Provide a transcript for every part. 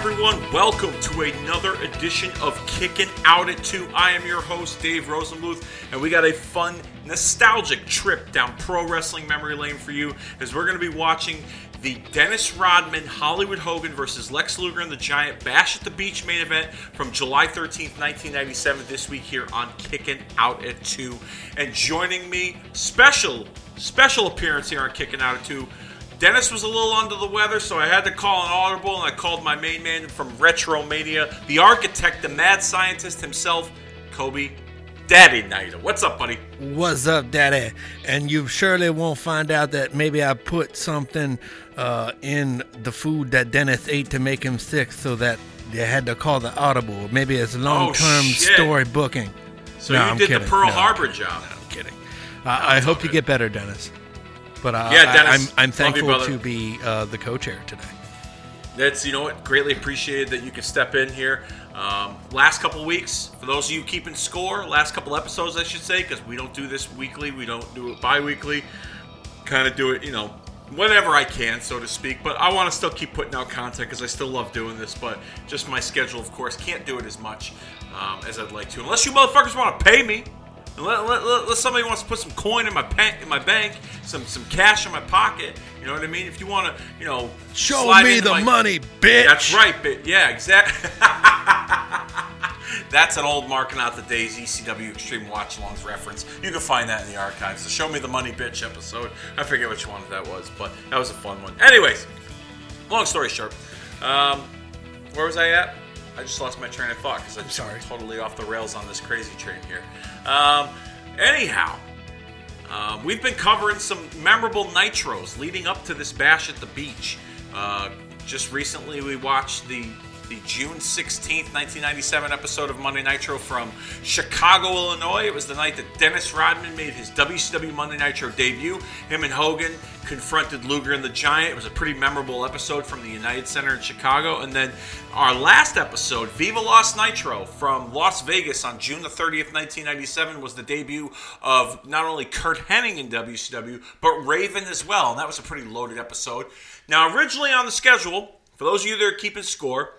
Everyone? Welcome to another edition of Kicking Out at 2. I am your host, Dave Rosenbluth, and we got a fun, nostalgic trip down pro wrestling memory lane for you as we're going to be watching the Dennis Rodman Hollywood Hogan versus Lex Luger and the Giant Bash at the Beach main event from July 13th, 1997, this week here on Kicking Out at 2. And joining me, special, special appearance here on Kicking Out at 2. Dennis was a little under the weather, so I had to call an audible, and I called my main man from Retromania, the architect, the mad scientist himself, Kobe Daddy Nighter. What's up, buddy? What's up, Daddy? And you surely won't find out that maybe I put something uh, in the food that Dennis ate to make him sick, so that they had to call the audible. Maybe it's long-term shit. story booking. So No, you I'm did kidding. the Pearl No, Harbor job. No, I'm kidding. Uh, I hope you good. get better, Dennis. But uh, Yeah, I- Dennis. I'm, I'm thankful to be uh, the co-chair today. That's you know what greatly appreciated that you can step in here. Um, last couple weeks, for those of you keeping score, last couple episodes, I should say, because we don't do this weekly, we don't do it bi-weekly. Kind of do it, you know, whenever I can, so to speak. But I want to still keep putting out content because I still love doing this. But just my schedule, of course, can't do it as much um, as I'd like to, unless you motherfuckers want to pay me. Let, let, let, let somebody wants to put some coin in my pa- in my bank, some some cash in my pocket. You know what I mean? If you want to, you know, Show me the my- money, bitch. That's right, bitch. yeah, exactly. That's an old marking out the days ECW Extreme Watch Alongs reference. You can find that in the archives. The Show Me the Money Bitch episode. I forget which one that was, but that was a fun one. Anyways, long story short, um, where was I at? I just lost my train of thought because I'm sorry. totally off the rails on this crazy train here. Um, anyhow, uh, we've been covering some memorable nitros leading up to this bash at the beach. Uh, just recently, we watched the the June 16th, 1997 episode of Monday Nitro from Chicago, Illinois. It was the night that Dennis Rodman made his WCW Monday Nitro debut. Him and Hogan confronted Luger and the Giant. It was a pretty memorable episode from the United Center in Chicago. And then our last episode, Viva Las Nitro from Las Vegas on June the 30th, 1997, was the debut of not only Curt Hennig in WCW, but Raven as well. And that was a pretty loaded episode. Now, originally on the schedule, for those of you that are keeping score,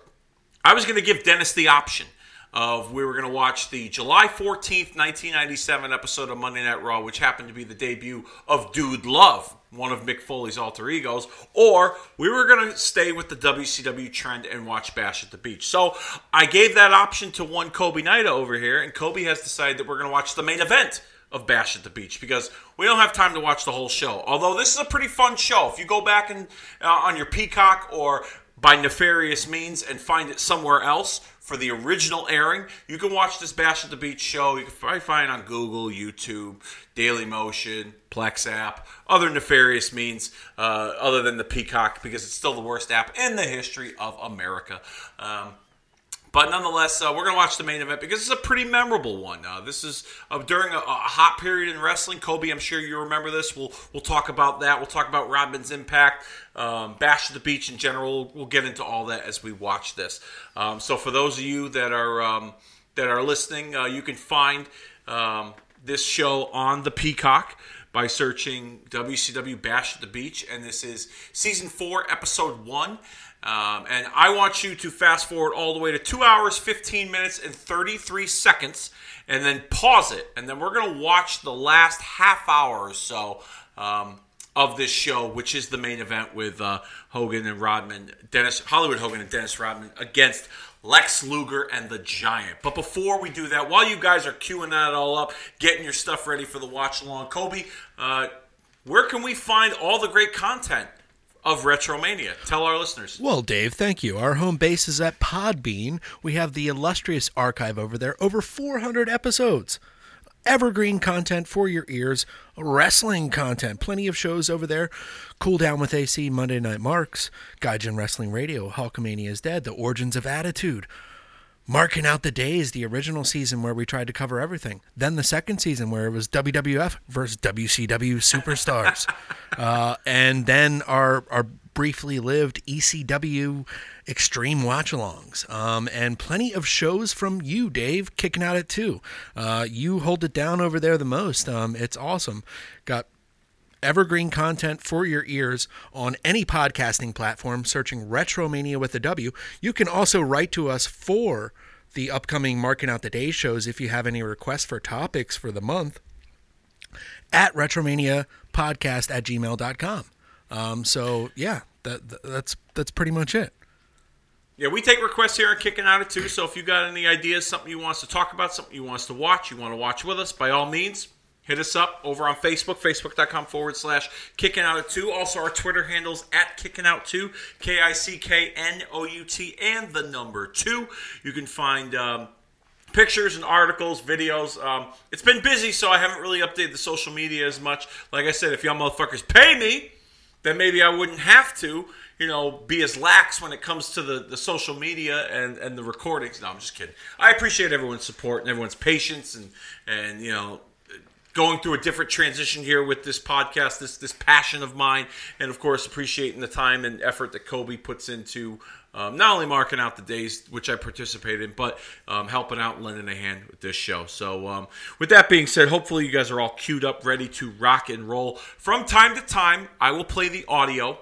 I was going to give Dennis the option of we were going to watch the July 14th, 1997 episode of Monday Night Raw, which happened to be the debut of Dude Love, one of Mick Foley's alter egos, or we were going to stay with the WCW trend and watch Bash at the Beach. So I gave that option to one Kobe Nida over here, and Kobe has decided that we're going to watch the main event of Bash at the Beach because we don't have time to watch the whole show. Although this is a pretty fun show. If you go back and uh, on your Peacock or by nefarious means and find it somewhere else for the original airing, you can watch this Bash at the Beach show. You can probably find it on Google, YouTube, Daily Motion, Plex app, other nefarious means uh, other than the Peacock because it's still the worst app in the history of America. Um, but nonetheless, uh, we're going to watch the main event because it's a pretty memorable one. Uh, this is uh, during a, a hot period in wrestling. Kobe, I'm sure you remember this. We'll we'll talk about that. We'll talk about Rodman's impact, um, Bash at the Beach in general. We'll get into all that as we watch this. Um, so for those of you that are um, that are listening, uh, you can find um, this show on the Peacock by searching WCW Bash at the Beach, and this is season four, episode one. Um, and I want you to fast forward all the way to two hours, 15 minutes, and 33 seconds, and then pause it. And then we're going to watch the last half hour or so um, of this show, which is the main event with uh, Hogan and Rodman, Dennis, Hollywood Hogan and Dennis Rodman against Lex Luger and the Giant. But before we do that, while you guys are queuing that all up, getting your stuff ready for the watch along, Kobe, uh, where can we find all the great content of Retromania? Tell our listeners. Well, Dave, thank you. Our home base is at Podbean. We have the illustrious archive over there, over 400 episodes. Evergreen content for your ears, wrestling content, plenty of shows over there. Cool Down with AC, Monday Night Marks, Gaijin Wrestling Radio, Hulkamania is Dead, The Origins of Attitude, Marking Out the Days, the original season where we tried to cover everything. Then the second season where it was WWF versus WCW Superstars. uh, and then our, our briefly lived ECW Extreme Watch Alongs. Um, and plenty of shows from you, Dave, kicking out at two. Uh, you hold it down over there the most. Um, it's awesome. Got evergreen content for your ears on any podcasting platform, searching Retromania with a W. You can also write to us for the upcoming Marking Out the Day shows if you have any requests for topics for the month at retromania podcast at gmail.com. Um, so yeah, that, that that's that's pretty much it. Yeah, we take requests here and kicking out it too. So if you got any ideas, something you want us to talk about, something you want us to watch, you want to watch with us, by all means, hit us up over on Facebook, facebook.com forward slash kicking out two. Also, our Twitter handles at kicking out two, K I C K N O U T, and the number two. You can find. Um, pictures and articles, videos. Um, it's been busy, so I haven't really updated the social media as much. Like I said, if y'all motherfuckers pay me, then maybe I wouldn't have to, you know, be as lax when it comes to the, the social media and, and the recordings. No, I'm just kidding. I appreciate everyone's support and everyone's patience and, and you know, going through a different transition here with this podcast, this this passion of mine, and of course appreciating the time and effort that Kobe puts into um, not only marking out the days which I participate in, but um, helping out lending a hand with this show. So, um, with that being said, hopefully you guys are all queued up, ready to rock and roll. From time to time, I will play the audio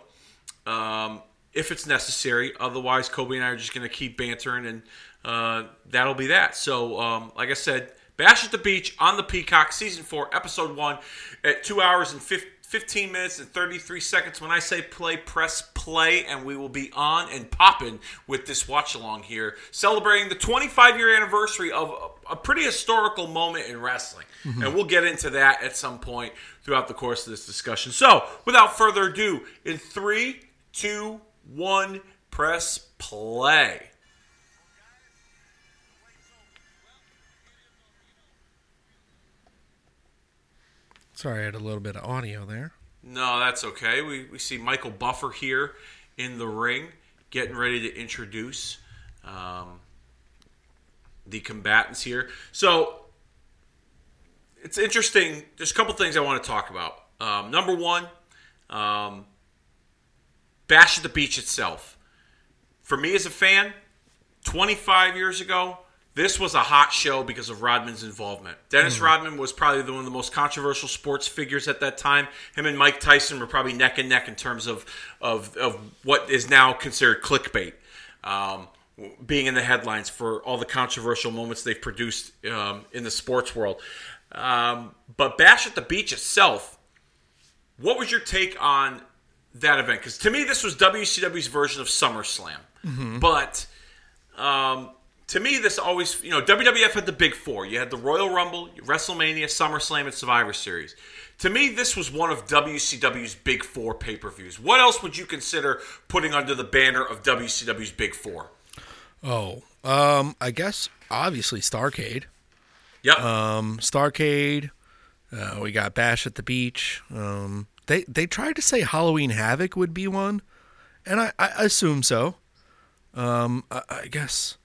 um, if it's necessary. Otherwise, Kobe and I are just going to keep bantering, and uh, that'll be that. So, um, like I said, Bash at the Beach on the Peacock, Season 4, Episode 1, at 2 hours and 15 minutes and 33 seconds. When I say play, press play, and we will be on and popping with this watch along here, celebrating the 25 year anniversary of a, pretty historical moment in wrestling. Mm-hmm. And we'll get into that at some point throughout the course of this discussion. So, without further ado, in three, two, one, press play. Sorry, I had a little bit of audio there. No, that's okay. We, we see Michael Buffer here in the ring, getting ready to introduce um, the combatants here. So it's interesting. There's a couple things I want to talk about. Um, number one, um, Bash at the Beach itself. For me as a fan, 25 years ago, this was a hot show because of Rodman's involvement. Dennis mm. Rodman was probably the, one of the most controversial sports figures at that time. Him and Mike Tyson were probably neck and neck in terms of of, of what is now considered clickbait. Um, being in the headlines for all the controversial moments they've produced um, in the sports world. Um, but Bash at the Beach itself, what was your take on that event? Because to me, this was WCW's version of SummerSlam. Mm-hmm. But um, to me, this always, you know, WWF had the big four. You had the Royal Rumble, WrestleMania, SummerSlam, and Survivor Series. To me, this was one of WCW's big four pay per views. What else would you consider putting under the banner of WCW's big four? Oh, um, I guess obviously Starcade. Yep. Um, Starcade. Uh, we got Bash at the Beach. Um, they they tried to say Halloween Havoc would be one, and I, I assume so. Um, I, I guess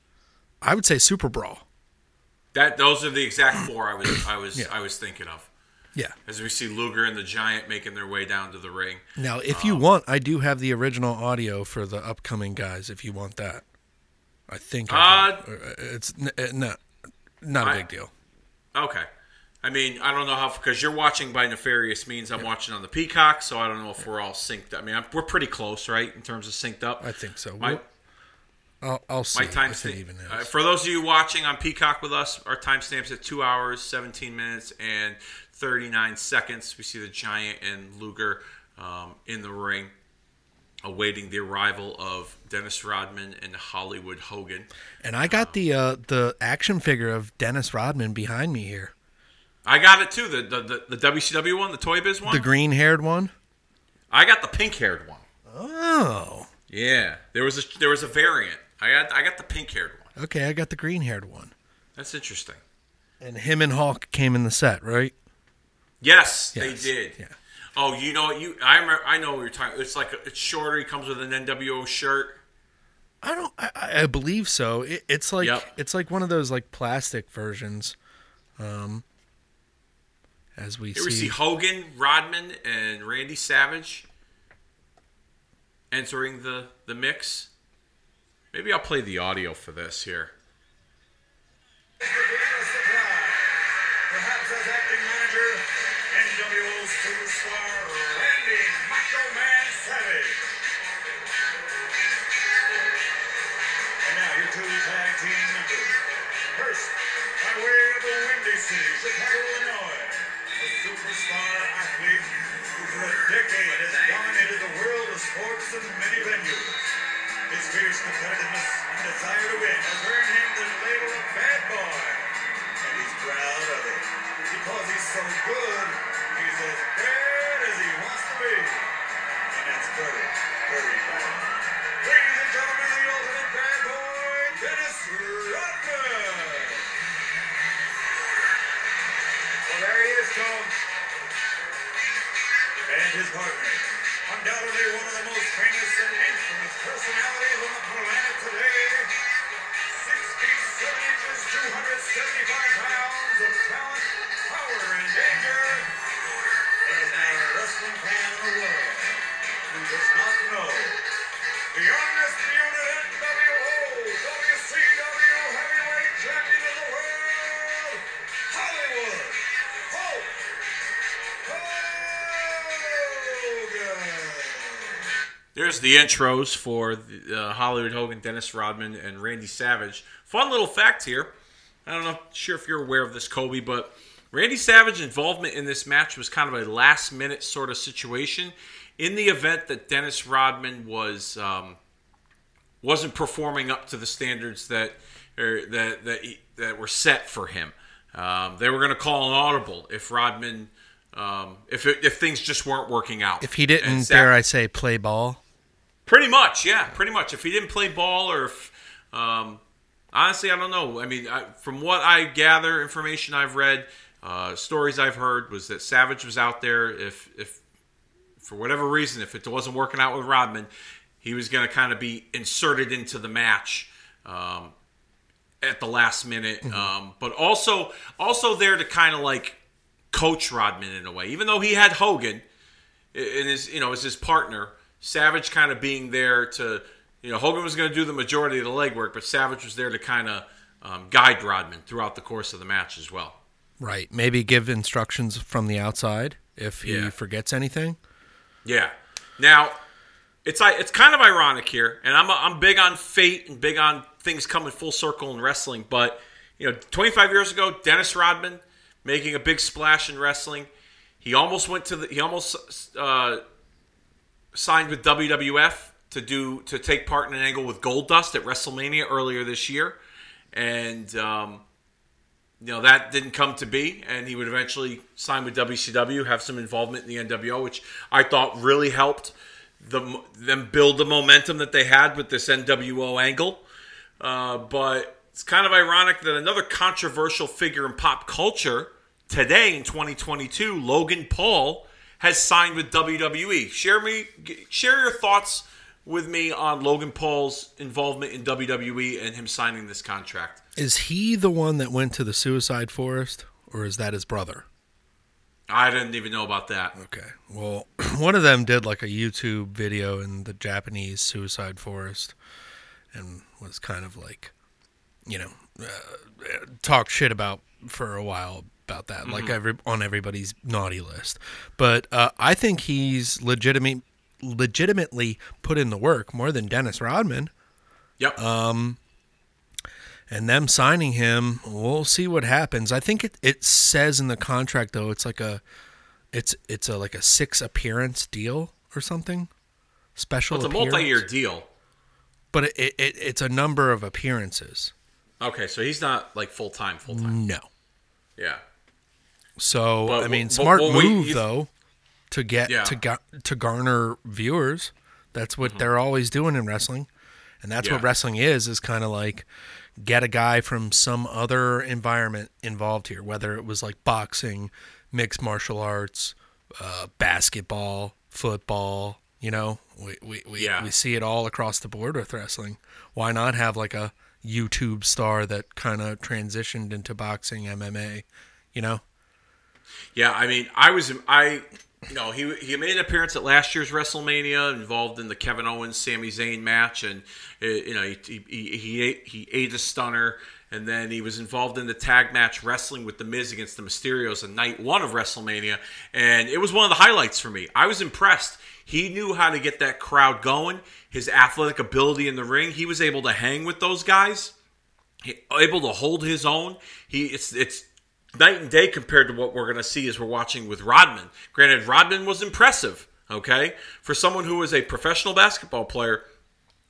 I would say Super Brawl. That those are the exact four I was I was yeah. I was thinking of. Yeah. As we see Luger and the Giant making their way down to the ring. Now, if um, you want, I do have the original audio for the upcoming guys. If you want that, I think I uh, it's uh, not not a I, big deal. Okay. I mean, I don't know how because you're watching by nefarious means. I'm yeah. watching on the Peacock, so I don't know if yeah. we're all synced. I mean, I'm, we're pretty close, right, in terms of synced up. I think so. My, I'll, I'll see. My time. Uh, for those of you watching on Peacock with us, our timestamps at two hours, seventeen minutes, and thirty nine seconds. We see the Giant and Luger um, in the ring, awaiting the arrival of Dennis Rodman and Hollywood Hogan. And I got um, the uh, the action figure of Dennis Rodman behind me here. I got it too. The the, the, the WCW one, the Toy Biz one, the green haired one. I got the pink haired one. Oh. Yeah, there was a there was a variant. I got I got the pink haired one. Okay, I got the green haired one. That's interesting. And him and Hawk came in the set, right? Yes, yes. they did. Yeah. Oh, you know you I remember I know what you're talking. It's like a, it's shorter. He comes with an NWO shirt. I don't. I, I believe so. It, it's like yep. it's like one of those like plastic versions. Um, as we Here see. we see Hogan, Rodman, and Randy Savage entering the the mix. Maybe I'll play the audio for this here. Perhaps as acting manager, superstar Randy Macho Man Savage. And now two tag team. First, by way of the Windy City, Chicago, Illinois, superstar athlete who for a decade has dominated the world of sports in many venues. Fierce competitiveness and desire to win has earned him the label of bad boy. And he's proud of it. Because he's so good, he's as bad as he wants to be. And that's very, very bad. Ladies and gentlemen, the ultimate bad boy, Dennis Rodman. Well, there he is, Tom. And his partner. Undoubtedly one of the most famous and infamous personalities on the planet today. Six feet, seven inches, 275 pounds There's the intros for the, uh, Hollywood Hogan, Dennis Rodman, and Randy Savage. Fun little fact here. I don't know, sure if you're aware of this, Kobe, but Randy Savage's involvement in this match was kind of a last minute sort of situation. In the event that Dennis Rodman was um, wasn't performing up to the standards that or that that, he, that were set for him, um, they were going to call an audible if Rodman. Um, if it, if things just weren't working out, If he didn't, Sav- dare I say, play ball. Pretty much, yeah, pretty much. If he didn't play ball, or if, um, honestly, I don't know. I mean, I, from what I gather, information I've read, uh, stories I've heard, was that Savage was out there. If, if for whatever reason, if it wasn't working out with Rodman, he was going to kind of be inserted into the match um, at the last minute. Um, but also, also there to kind of like coach Rodman in a way, even though he had Hogan in his you know as his partner. Savage kind of being there to you know Hogan was going to do the majority of the legwork, but Savage was there to kind of um, guide Rodman throughout the course of the match as well. Right. Maybe give instructions from the outside if he Yeah. forgets anything. Yeah. Now, it's it's kind of ironic here, and I'm I'm big on fate and big on things coming full circle in wrestling. But you know, 25 years ago, Dennis Rodman making a big splash in wrestling. He almost went to the. He almost uh, signed with WWF to do to take part in an angle with Goldust at WrestleMania earlier this year, and um, you know that didn't come to be, and he would eventually sign with WCW, have some involvement in the NWO, which I thought really helped the, them build the momentum that they had with this NWO angle. Uh, but it's kind of ironic that another controversial figure in pop culture today in 2022, Logan Paul, has signed with WWE. Share me, share your thoughts with me on Logan Paul's involvement in WWE and him signing this contract. Is he the one that went to the suicide forest, or is that his brother? I didn't even know about that. Okay. Well, one of them did like a YouTube video in the Japanese suicide forest and was kind of like, you know, uh, talked shit about for a while about that, like every on everybody's naughty list. But uh, I think he's legitimate, legitimately put in the work more than Dennis Rodman. Yep. and them signing him, we'll see what happens. I think it, it says in the contract though, it's like a it's it's a like a six appearance deal or something. Special it's a multi-year deal. But it, it, it it's a number of appearances. Okay, so he's not like full time, full time. No. Yeah. So But- I mean, but- smart wait, move you- though to get Yeah. to ga- to garner viewers. That's what they're always doing in wrestling, and that's what Mm-hmm. Wrestling is. Is kind of like get a guy from some other environment involved here, whether it was like boxing, mixed martial arts, uh, basketball, football. You know, we we we, Yeah. we see it all across the board with wrestling. Why not have like a YouTube star that kind of transitioned into boxing, MMA? You know. Yeah, I mean, I was I you know, he he made an appearance at last year's WrestleMania, involved in the Kevin Owens Sami Zayn match, and uh, you know he he he ate, he ate a stunner, and then he was involved in the tag match wrestling with the Miz against the Mysterios on night one of WrestleMania, and it was one of the highlights for me. I was impressed. He knew how to get that crowd going. His athletic ability in the ring, he was able to hang with those guys. He, able to hold his own. He it's it's night and day compared to what we're going to see as we're watching with Rodman. Granted, Rodman was impressive, okay? For someone who was a professional basketball player,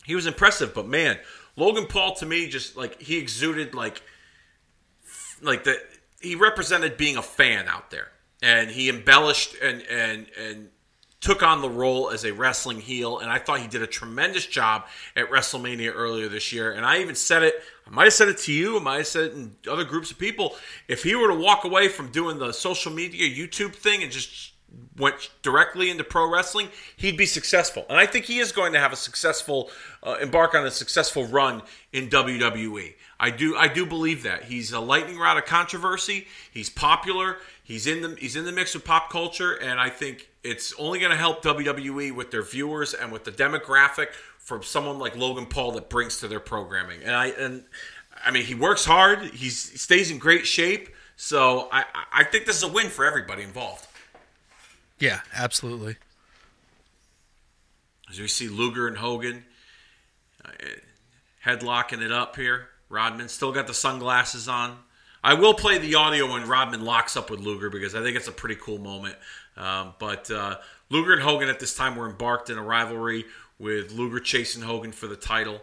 he was impressive, but man, Logan Paul to me just like he exuded like like the he represented being a fan out there. And he embellished and and and took on the role as a wrestling heel, and I thought he did a tremendous job at WrestleMania earlier this year. And I even said it, I might have said it to you, I might have said it in other groups of people. If he were to walk away from doing the social media YouTube thing and just went directly into pro wrestling, he'd be successful. And I think he is going to have a successful, uh, embark on a successful run in WWE. I do, I do believe that he's a lightning rod of controversy. He's popular. He's in the, he's in the mix of pop culture, and I think it's only going to help WWE with their viewers and with the demographic from someone like Logan Paul that brings to their programming. And I, and I mean, he works hard. He's, he stays in great shape. So I, I think this is a win for everybody involved. Yeah, absolutely. As we see Luger and Hogan uh, headlocking it up here. Rodman still got the sunglasses on. I will play the audio when Rodman locks up with Luger because I think it's a pretty cool moment. Um, but uh, Luger and Hogan at this time were embarked in a rivalry with Luger chasing Hogan for the title.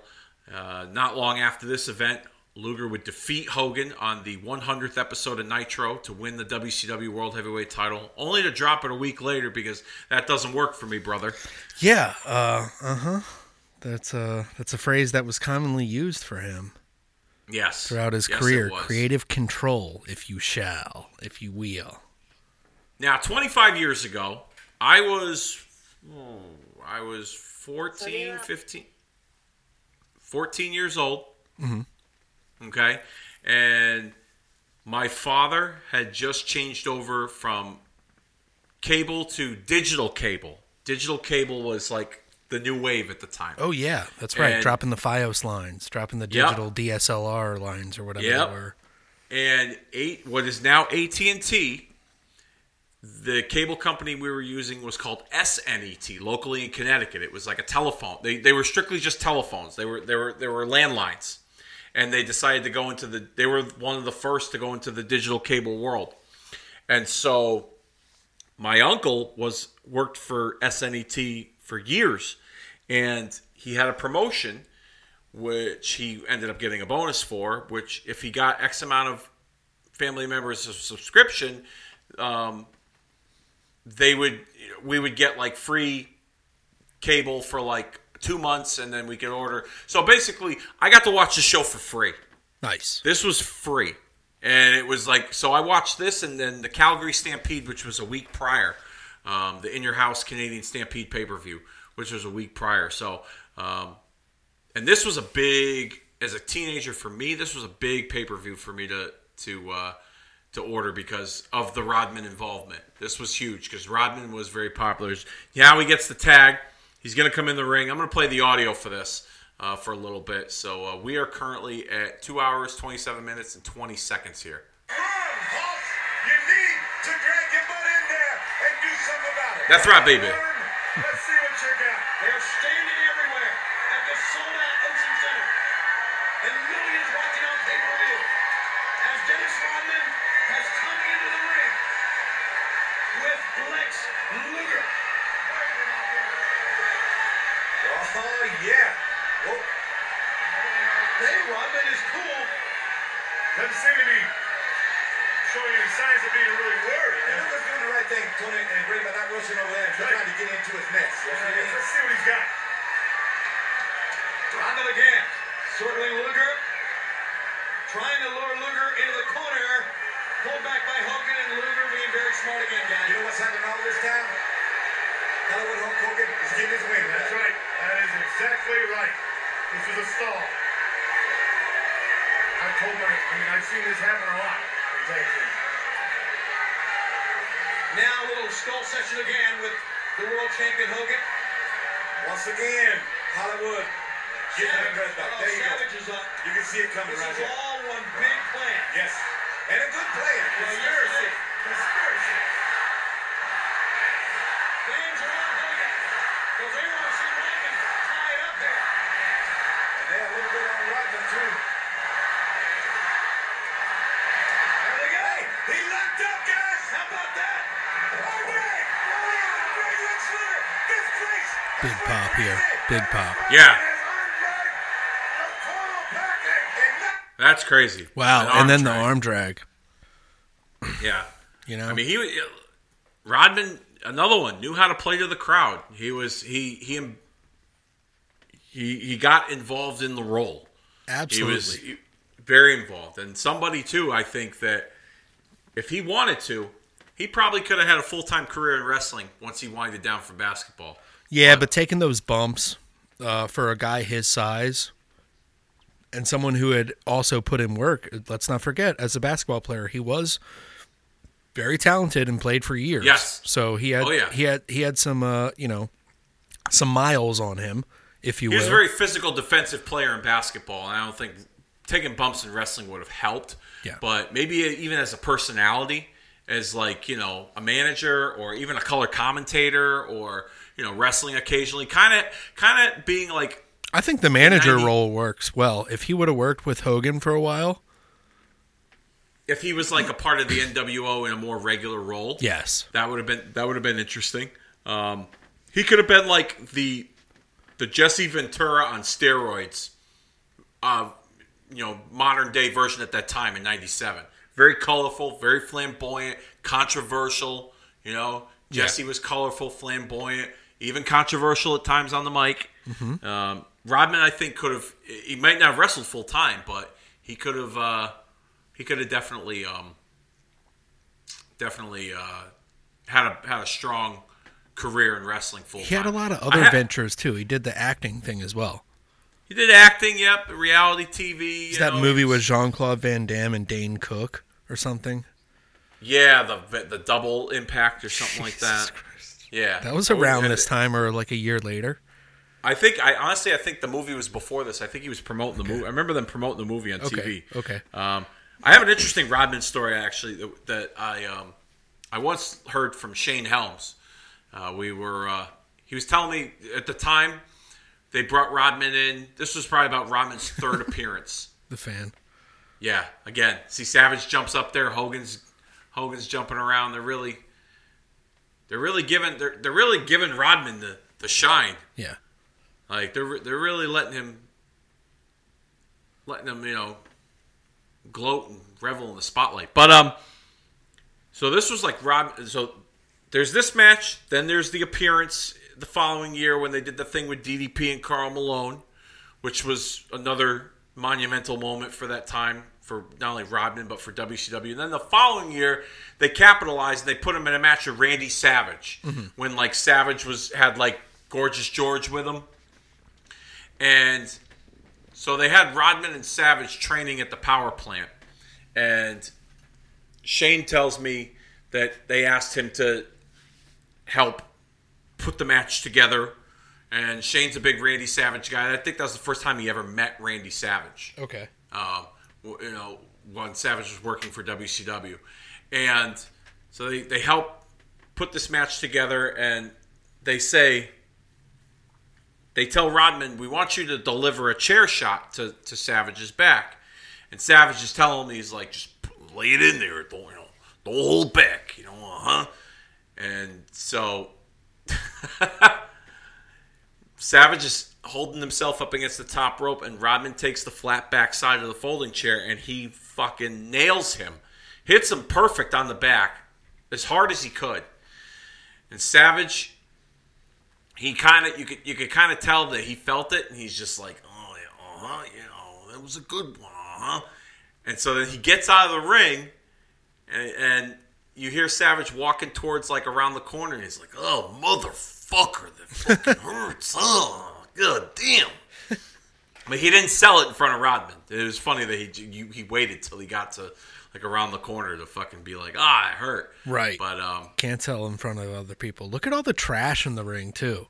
Uh, not long after this event, Luger would defeat Hogan on the 100th episode of Nitro to win the WCW World Heavyweight title, only to drop it a week later because that doesn't work for me, brother. Yeah, uh huh. That's uh that's a phrase that was commonly used for him Yes. throughout his Yes, career. Creative control, if you shall, if you will. Now, 25 years ago, I was oh, I was 14, 15 14 years old. Mm-hmm. Okay? And my father had just changed over from cable to digital cable. Digital cable was like the new wave at the time. Oh yeah, that's right. And- dropping the FiOS lines, dropping the Yep. digital DSLR lines or whatever Yep. they were. and eight what is now AT&T the cable company we were using was called SNET locally in Connecticut. It was like a telephone. They, they were strictly just telephones. They were they were they were landlines. And they decided to go into the they were one of the first to go into the digital cable world. And so my uncle was worked for SNET for years and he had a promotion which he ended up getting a bonus for, which if he got X amount of family members a subscription, um, they would we would get like free cable for like two months, and then we could order. So basically, I got to watch the show for free. Nice. This was free. And it was like, so I watched this and then the Calgary Stampede, which was a week prior, um, the In Your House Canadian Stampede pay per view, which was a week prior. So, um, and this was a big, as a teenager for me, this was a big pay per view for me to, to, uh, to order because of the Rodman involvement. This was huge because Rodman was very popular. Yeah, he gets the tag. He's going to come in the ring. I'm going to play the audio for this uh, for a little bit. So uh, we are currently at two hours, 27 minutes, and 20 seconds here. Come on, Hulk. Right. This is a stall. I've told my, I mean, I've seen this happen a lot. Let me tell you the truth. Now a little skull session again with the world champion Hogan. Once again, Hollywood getting that back. Oh, There you go. Savage is up. You can see it coming This right is all one big plan. Yes. And a good plan. Conspiracy. Conspiracy. A big pop. Yeah, that's crazy. Wow. An and then the arm drag. Yeah. You know, I mean, he was Rodman. Another one knew how to play to the crowd. He was he he he he got involved in the role. absolutely. He was very involved, and somebody too. I think that if he wanted to, he probably could have had a full time career in wrestling once he winded down from basketball. yeah, but taking those bumps uh, for a guy his size and someone who had also put in work. Let's not forget, as a basketball player, he was very talented and played for years. Yes. So he had Oh, yeah. he had he had some uh, you know some miles on him, if you He will. was a very physical defensive player in basketball, and I don't think taking bumps in wrestling would have helped. Yeah. But maybe even as a personality, as like you know a manager or even a color commentator or you know wrestling occasionally, kind of kind of being like I think the manager 90 role works well. If he would have worked with Hogan for a while, if he was like a part of the NWO in a more regular role. yes. That would have been that would have been interesting. Um, he could have been like the the Jesse Ventura on steroids, uh, you know, modern day version at that time in '97. Very colorful, very flamboyant, controversial. You know, Jesse was colorful, flamboyant, even controversial at times on the mic. Um, Rodman, I think, could have. He might not have wrestled full time, but he could have. Uh, he could have definitely. Um, definitely uh, had a had a strong career in wrestling full He had a lot of other ha- ventures too. He did the acting thing as well. He did acting, yep, reality TV. you that know, movie was- with Jean Claude Van Damme and Dane Cook or something. yeah, the the double impact or something like that. Yeah, That was around this time or like a year later. I think I honestly I think the movie was before this. I think he was promoting the movie. I remember them promoting the movie on Okay, TV. okay. Um, I have an interesting Rodman story actually that, that I um, I once heard from Shane Helms. Uh, we were uh, he was telling me at the time they brought Rodman in. This was probably about Rodman's third appearance. The fan. Yeah, again, see Savage jumps up there. Hogan's Hogan's jumping around. They're really they're really giving they're, they're really giving Rodman the, the shine. Yeah. Like they're they're really letting him letting him, you know, gloat and revel in the spotlight. But um so this was like Rob so there's this match, then there's the appearance the following year when they did the thing with DDP and Karl Malone, which was another monumental moment for that time for not only Rodman but for WCW. And then the following year they capitalized and they put him in a match with Randy Savage mm-hmm. when like Savage was had like Gorgeous George with him. And so they had Rodman and Savage training at the power plant. And Shane tells me that they asked him to help put the match together. And Shane's a big Randy Savage guy. I think that was the first time he ever met Randy Savage Okay. um, you know, when Savage was working for WCW. And so they, they help put this match together and they say, they tell Rodman, we want you to deliver a chair shot to, to Savage's back. And Savage is telling him, he's like, just lay it in there. Don't, you know, don't hold back, you know, uh huh. And so Savage is holding himself up against the top rope, and Rodman takes the flat back side of the folding chair, and he fucking nails him, hits him perfect on the back, as hard as he could. And Savage, he kind of you could you could kind of tell that he felt it, and he's just like, oh yeah, uh huh, yeah, know, that was a good one, uh huh. And so then he gets out of the ring, and, and you hear Savage walking towards like around the corner, and he's like, "Oh motherfucker, that fucking hurts! Oh god damn!" But he didn't sell it in front of Rodman. It was funny that he you, he waited till he got to like around the corner to fucking be like, "Ah, it hurt." Right. But um, Can't sell in front of other people. Look at all the trash in the ring too.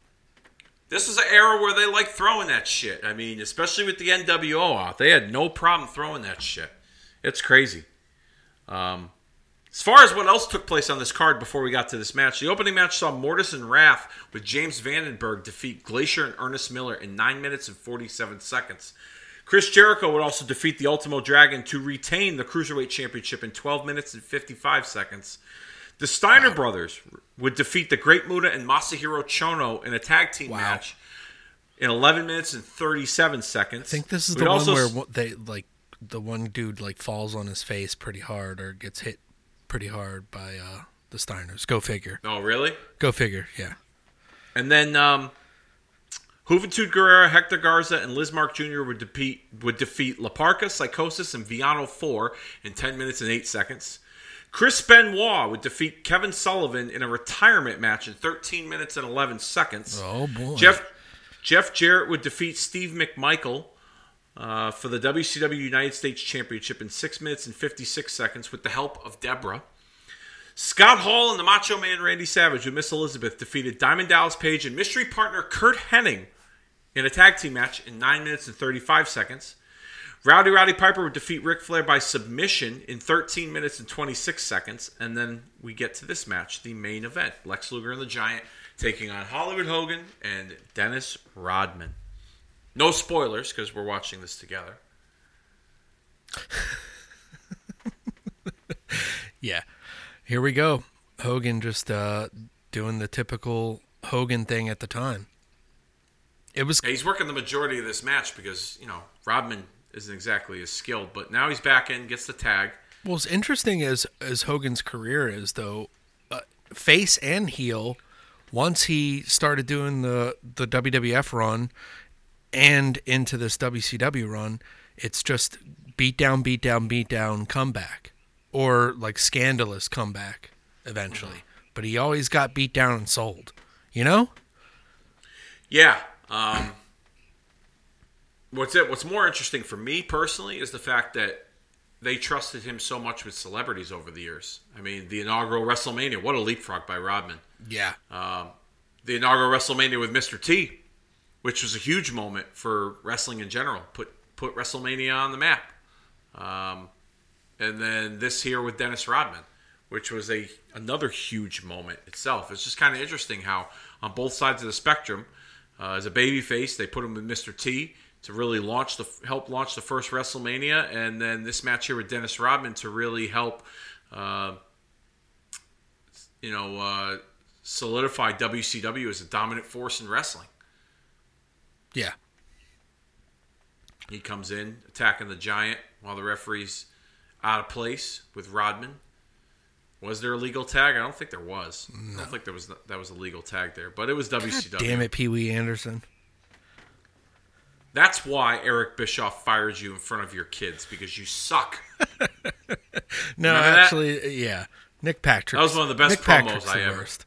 this is an era where they like throwing that shit. I mean, especially with the NWO out, they had no problem throwing that shit. It's crazy. Um, as far as what else took place on this card before we got to this match, the opening match saw Mortis and Wrath with James Vandenberg defeat Glacier and Ernest Miller in 9 minutes and 47 seconds. Chris Jericho would also defeat the Ultimo Dragon to retain the Cruiserweight Championship in 12 minutes and 55 seconds. The Steiner brothers would defeat the Great Muta and Masahiro Chono in a tag team match in 11 minutes and 37 seconds. I think this is We'd the one where they like the one dude like falls on his face pretty hard or gets hit pretty hard by uh, the Steiners. Go figure. Oh, really? Go figure. Yeah. And then um, Juventud Guerrera, Hector Garza, and Lizmark Jr. would defeat would defeat La Parca, Psychosis, and Villano 4 in 10 minutes and 8 seconds. Chris Benoit would defeat Kevin Sullivan in a retirement match in 13 minutes and 11 seconds. Oh boy. Jeff Jeff Jarrett would defeat Steve McMichael uh, for the WCW United States Championship in 6 minutes and 56 seconds with the help of Debra. Scott Hall and the Macho Man Randy Savage with Miss Elizabeth defeated Diamond Dallas Page and mystery partner Curt Hennig in a tag team match in 9 minutes and 35 seconds. Rowdy Roddy Piper would defeat Ric Flair by submission in 13 minutes and 26 seconds. And then we get to this match, the main event Lex Luger and the Giant taking on Hollywood Hogan and Dennis Rodman. No spoilers because we're watching this together. Yeah. Here we go. Hogan just uh, doing the typical Hogan thing at the time. It was Yeah, he's working the majority of this match because, you know, Rodman isn't exactly as skilled. But now he's back in, gets the tag. well, as interesting as as Hogan's career is, though, uh, face and heel. Once he started doing the the WWF run and into this WCW run, it's just beat down, beat down, beat down, comeback, or like scandalous comeback eventually. But he always got beat down and sold. You know? Yeah. Um, what's it? What's more interesting for me personally is the fact that they trusted him so much with celebrities over the years. I mean, the inaugural WrestleMania, what a leapfrog by Rodman. Yeah. The inaugural WrestleMania with Mr. T, which was a huge moment for wrestling in general, put put WrestleMania on the map. Um, and then this here with Dennis Rodman, which was a another huge moment itself. It's just kind of interesting how on both sides of the spectrum, uh, as a babyface, they put him with Mr. T to really launch the help launch the first WrestleMania, and then this match here with Dennis Rodman to really help, uh, you know, uh, solidify WCW as a dominant force in wrestling. Yeah. He comes in attacking the giant while the referee's out of place with Rodman. Was there a legal tag? I don't think there was. I don't think there was that was a legal tag there, but it was WCW. Damn it, Pee Wee Anderson. That's why Eric Bischoff fired you in front of your kids because you suck. No, Remember that? actually, yeah. Nick Patrick. That was one of the best Nick promos Patrick's I the ever- worst.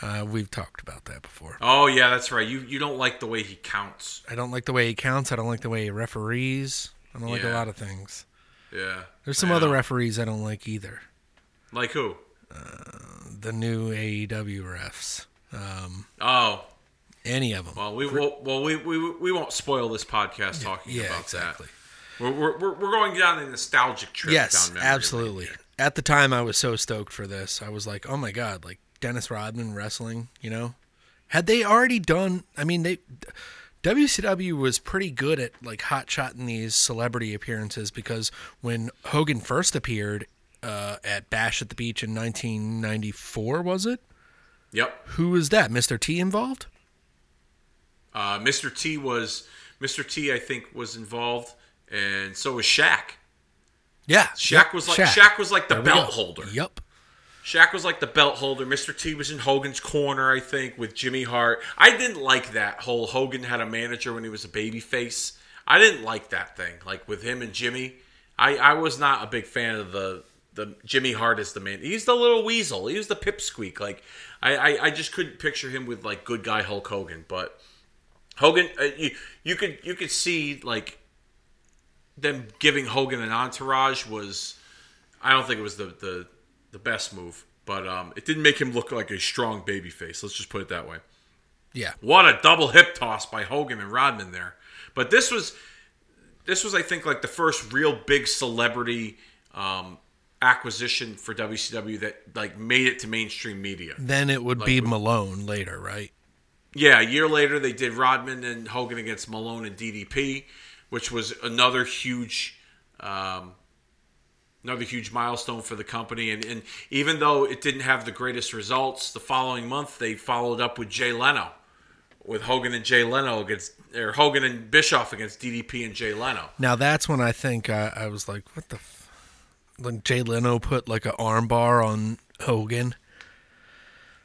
Uh, we've talked about that before. Oh yeah, that's right. You you don't like the way he counts. I don't like the way he counts. I don't like the way he referees. I don't like a lot of things. Yeah. There's some I other referees I don't like either. like who? The new AEW refs. Um, Oh any of them. well, we will well we, we we won't spoil this podcast talking yeah, about exactly. that. We're, we're, we're- we're going down a nostalgic trip. Yes, lane absolutely. here. At the time, I was so stoked for this. I was like, "Oh my god!" Like Dennis Rodman wrestling. You know, had they already done? I mean, they WCW was pretty good at like hot shotting these celebrity appearances because when Hogan first appeared uh, at Bash at the Beach in 1994, was it? Yep. Who was that? Mr. T involved? Uh, Mr. T was Mr. T. I think was involved, and so was Shaq. Yeah, Shaq was like Shaq, was like the There belt holder. Yep. Shaq was like the belt holder. Mr. T was in Hogan's corner, I think, with Jimmy Hart. I didn't like that whole Hogan had a manager when he was a babyface. I didn't like that thing, like with him and Jimmy. I, I was not a big fan of the the Jimmy Hart as the man. He's the little weasel. He was the pipsqueak. Like I, I, I just couldn't picture him with like good guy Hulk Hogan. But Hogan, uh, you you could you could see like them giving Hogan an entourage was. I don't think it was the the, the best move, but um, it didn't make him look like a strong baby face. Let's just put it that way. Yeah. What a double hip toss by Hogan and Rodman there. But this was this was I think like the first real big celebrity um, acquisition for WCW that like made it to mainstream media. Then it would Like be Malone later, right? Yeah, a year later they did Rodman and Hogan against Malone and DDP, which was another huge, um, another huge milestone for the company. And, and even though it didn't have the greatest results, the following month they followed up with Jay Leno, with Hogan and Jay Leno against or Hogan and Bischoff against DDP and Jay Leno. Now that's when I think I, I was like, what the. F-? When Jay Leno put like an armbar on Hogan.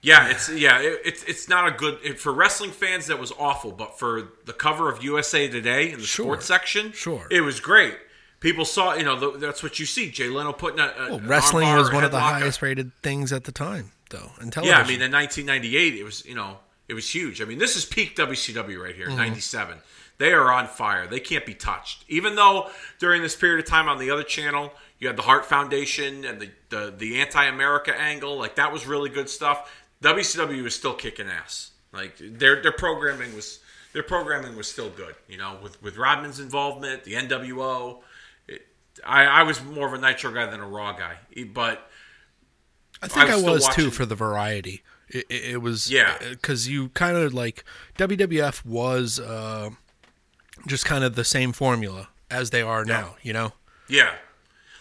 Yeah, it's yeah, it, it's it's not a good it, for wrestling fans. That was awful, but for the cover of USA Today in the Sure. sports section, Sure. it was great. People saw, you know, that's what you see. Jay Leno putting a, a Well, wrestling was one of the highest rated things at the time, though, in Yeah. I mean, in 1998, it was you know it was huge. I mean, this is peak WCW right Mm-hmm. here, '97. They are on fire. They can't be touched. Even though during this period of time on the other channel, you had the Hart Foundation and the the, the anti-America angle, like that was really good stuff. WCW was still kicking ass. Like their their programming was their programming was still good. You know, with with Rodman's involvement, the NWO. I, I was more of a Nitro guy than a Raw guy, but I think I I was was, too for the variety. It, it, it was Yeah. because you kind of like WWF was uh, just kind of the same formula as they are now. You know, Yeah,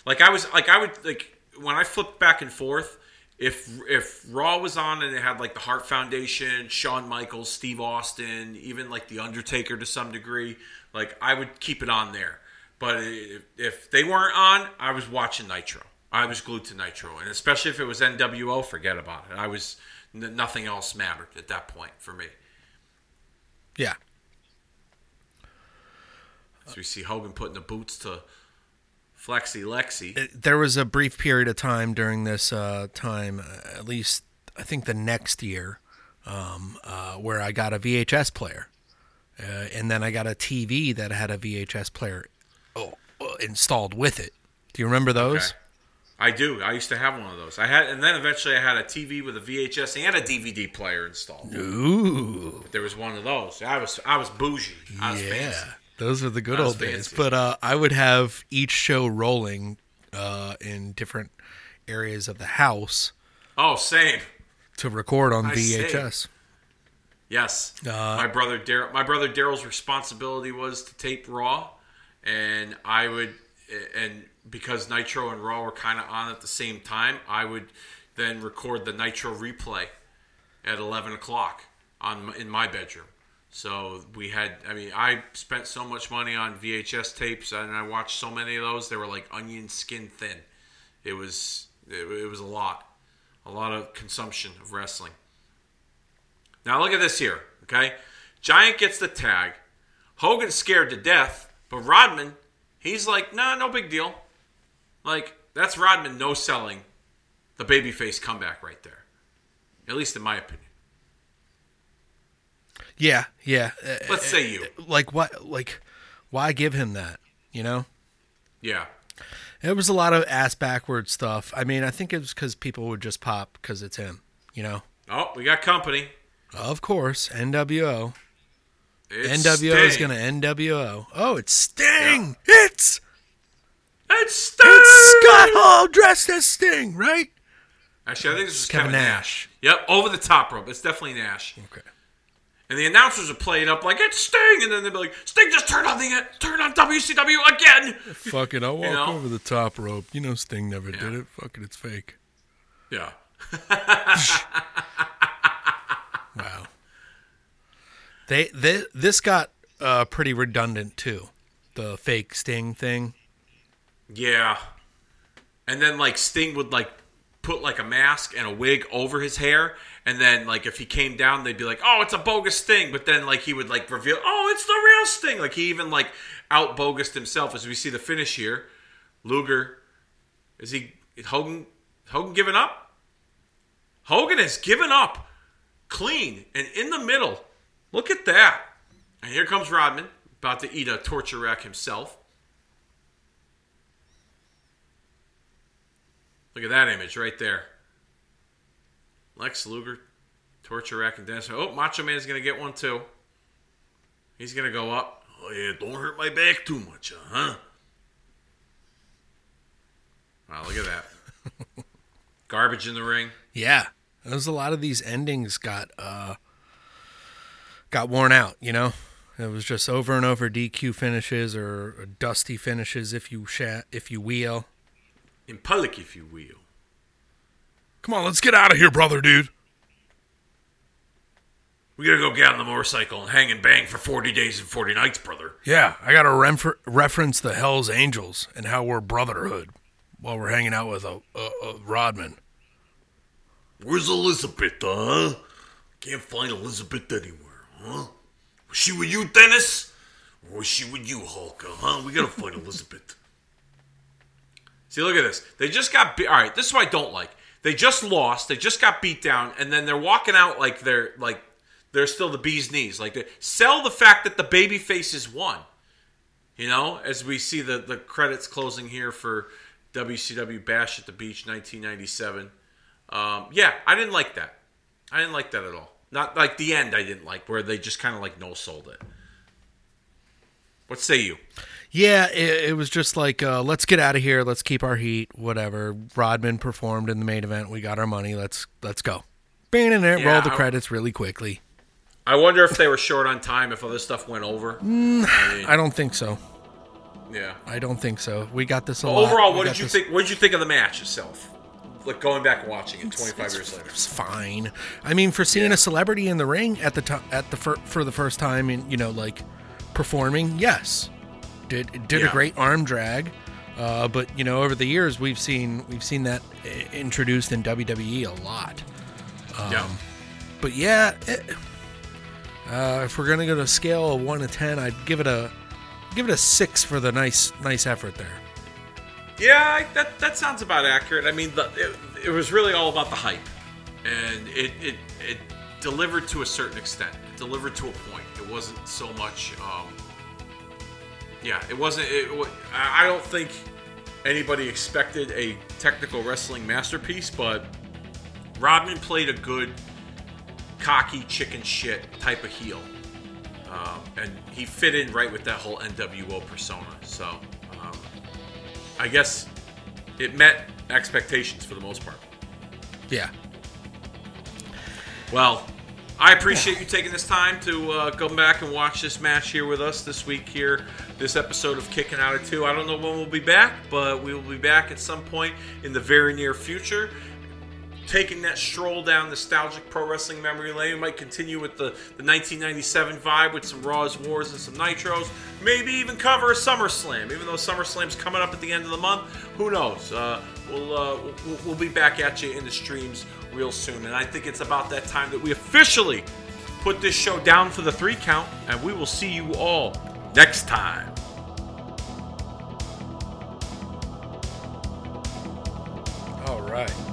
like I was like I would like when I flipped back and forth. If if Raw was on and it had like the Hart Foundation, Shawn Michaels, Steve Austin, even like the Undertaker to some degree, like I would keep it on there. But if, if they weren't on, I was watching Nitro. I was glued to Nitro, and especially if it was NWO, forget about it. I was n- nothing else mattered at that point for me. yeah. So we see Hogan putting the boots to Flexi Lexi. It- there was a brief period of time during this uh, time, uh, at least I think the next year, um, uh, where I got a VHS player, uh, and then I got a TV that had a VHS player installed with it. Do you remember those? Okay. I do. I used to have one of those. I had, and then eventually I had a TV with a VHS and a DVD player installed. Ooh, There was one of those. I was, I was bougie. I was yeah, fancy. those were the good old days. But uh, I would have each show rolling uh, in different areas of the house Oh, same. to record on I. VHS. Yes. Uh, my brother Daryl. My brother Daryl's responsibility was to tape Raw, and I would, and because Nitro and Raw were kind of on at the same time, I would then record the Nitro replay at eleven o'clock on in my bedroom. So we had. I mean, I spent so much money on VHS tapes, and I watched so many of those. They were like onion skin thin. It was. It, it was a lot. A lot of consumption of wrestling. Now look at this here, okay? Giant gets the tag. Hogan's scared to death, but Rodman, he's like, nah, no big deal. Like, that's Rodman no selling the babyface comeback right there. At least in my opinion. Yeah, yeah. Uh, Let's say you. like what? Like why give him that? You know. Yeah. It was a lot of ass backward stuff. I mean, I think it was because people would just pop because it's him. You know. Oh, we got company. Of course, NWO. It's NWO is gonna NWO. Oh, it's Sting. It's It's Sting! it's Scott Hall dressed as Sting, right? Actually, I think this is Kevin Kevin, Nash. Nash. Yep, over the top rope. It's definitely Nash. Okay. And the announcers would play it up like it's Sting, and then they'd be like, "Sting just turned on the uh, turn on WCW again." Fucking, I'll walk know? over the top rope. You know, Sting never did Yeah. it. It's fake. Yeah. Wow. They, they this got uh, pretty redundant too. The fake Sting thing. Yeah. And then like Sting would like put like a mask and a wig over his hair and then like if he came down they'd be like, "Oh, it's a bogus Sting." But then like he would like reveal, "Oh, it's the real Sting." Like he even like out bogused himself as we see the finish here. Luger is he is Hogan Hogan giving up? Hogan has given up clean and in the middle. Look at that. And here comes Rodman about to eat a torture rack himself. Look at that image right there. Lex Luger, torture rack and Dennis. Oh, Macho Man's gonna get one too. He's gonna go up. Oh yeah, don't hurt my back too much, huh? Wow, look at that. Garbage in the ring. Yeah, there's a lot of these endings got uh got worn out. You know, it was just over and over DQ finishes or, or dusty finishes if you sha- if you wheel. In public, if you will. Come on, let's get out of here, brother, dude. We gotta go get on the motorcycle and hang and bang for 40 days and 40 nights, brother. Yeah, I got to refer- reference the Hell's Angels and how we're brotherhood while we're hanging out with a, a, a Rodman. Where's Elizabeth, huh? Can't find Elizabeth anywhere, huh? Was she with you, Dennis? Or was she with you, Hulk, huh? We gotta find Elizabeth. See, look at this. They just got. All right, this is what I don't like. They just lost. They just got beat down, and then they're walking out like they're like they're still the bee's knees. Like they sell the fact that the baby faces won. You know, as we see the the credits closing here for WCW Bash at the Beach 1997. Um, yeah, I didn't like that. I didn't like that at all. Not like the end. I didn't like where they just kind of like no sold it. What say you? Yeah, it, it was just like, uh, let's get out of here. Let's keep our heat. Whatever. Rodman performed in the main event. We got our money. Let's let's go. Bang in there. Yeah, roll the I- credits really quickly. I wonder if they were short on time. If other stuff went over. I mean, I don't think so. yeah. I don't think so. We got this lot. overall, what did you this- think? What did you think of the match itself? Like going back and watching it 25 years later. It's fine. I mean, for seeing Yeah. a celebrity in the ring at the time, at the fir- for the first time, and you know, like performing, yes, did did Yeah. a great arm drag. Uh, but you know, over the years, we've seen we've seen that introduced in WWE a lot. yeah. But yeah, it, uh, if we're gonna go to a scale of one to ten, I'd give it a give it a six for the nice nice effort there. Yeah, that that sounds about accurate. I mean, the, it, it was really all about the hype, and it, it it delivered to a certain extent. It delivered to a point. It wasn't so much. Um, yeah, it wasn't. It, I don't think anybody expected a technical wrestling masterpiece, but Rodman played a good, cocky chicken shit type of heel. Um, and he fit in right with that whole NWO persona. So, I guess it met expectations for the most part. Yeah. Well, I appreciate you taking this time to uh, come back and watch this match here with us this week here, this episode of Kicking Out at Two. I don't know when we'll be back, but we will be back at some point in the very near future. Taking that stroll down nostalgic pro wrestling memory lane, we might continue with the, the 1997 vibe with some Raws, Wars, and some Nitros. Maybe even cover a SummerSlam, even though SummerSlam's coming up at the end of the month. Who knows? Uh, we'll, uh, we'll we'll be back at you in the streams real soon, and I think it's about that time that we officially put this show down for the three count, and we will see you all next time. All right.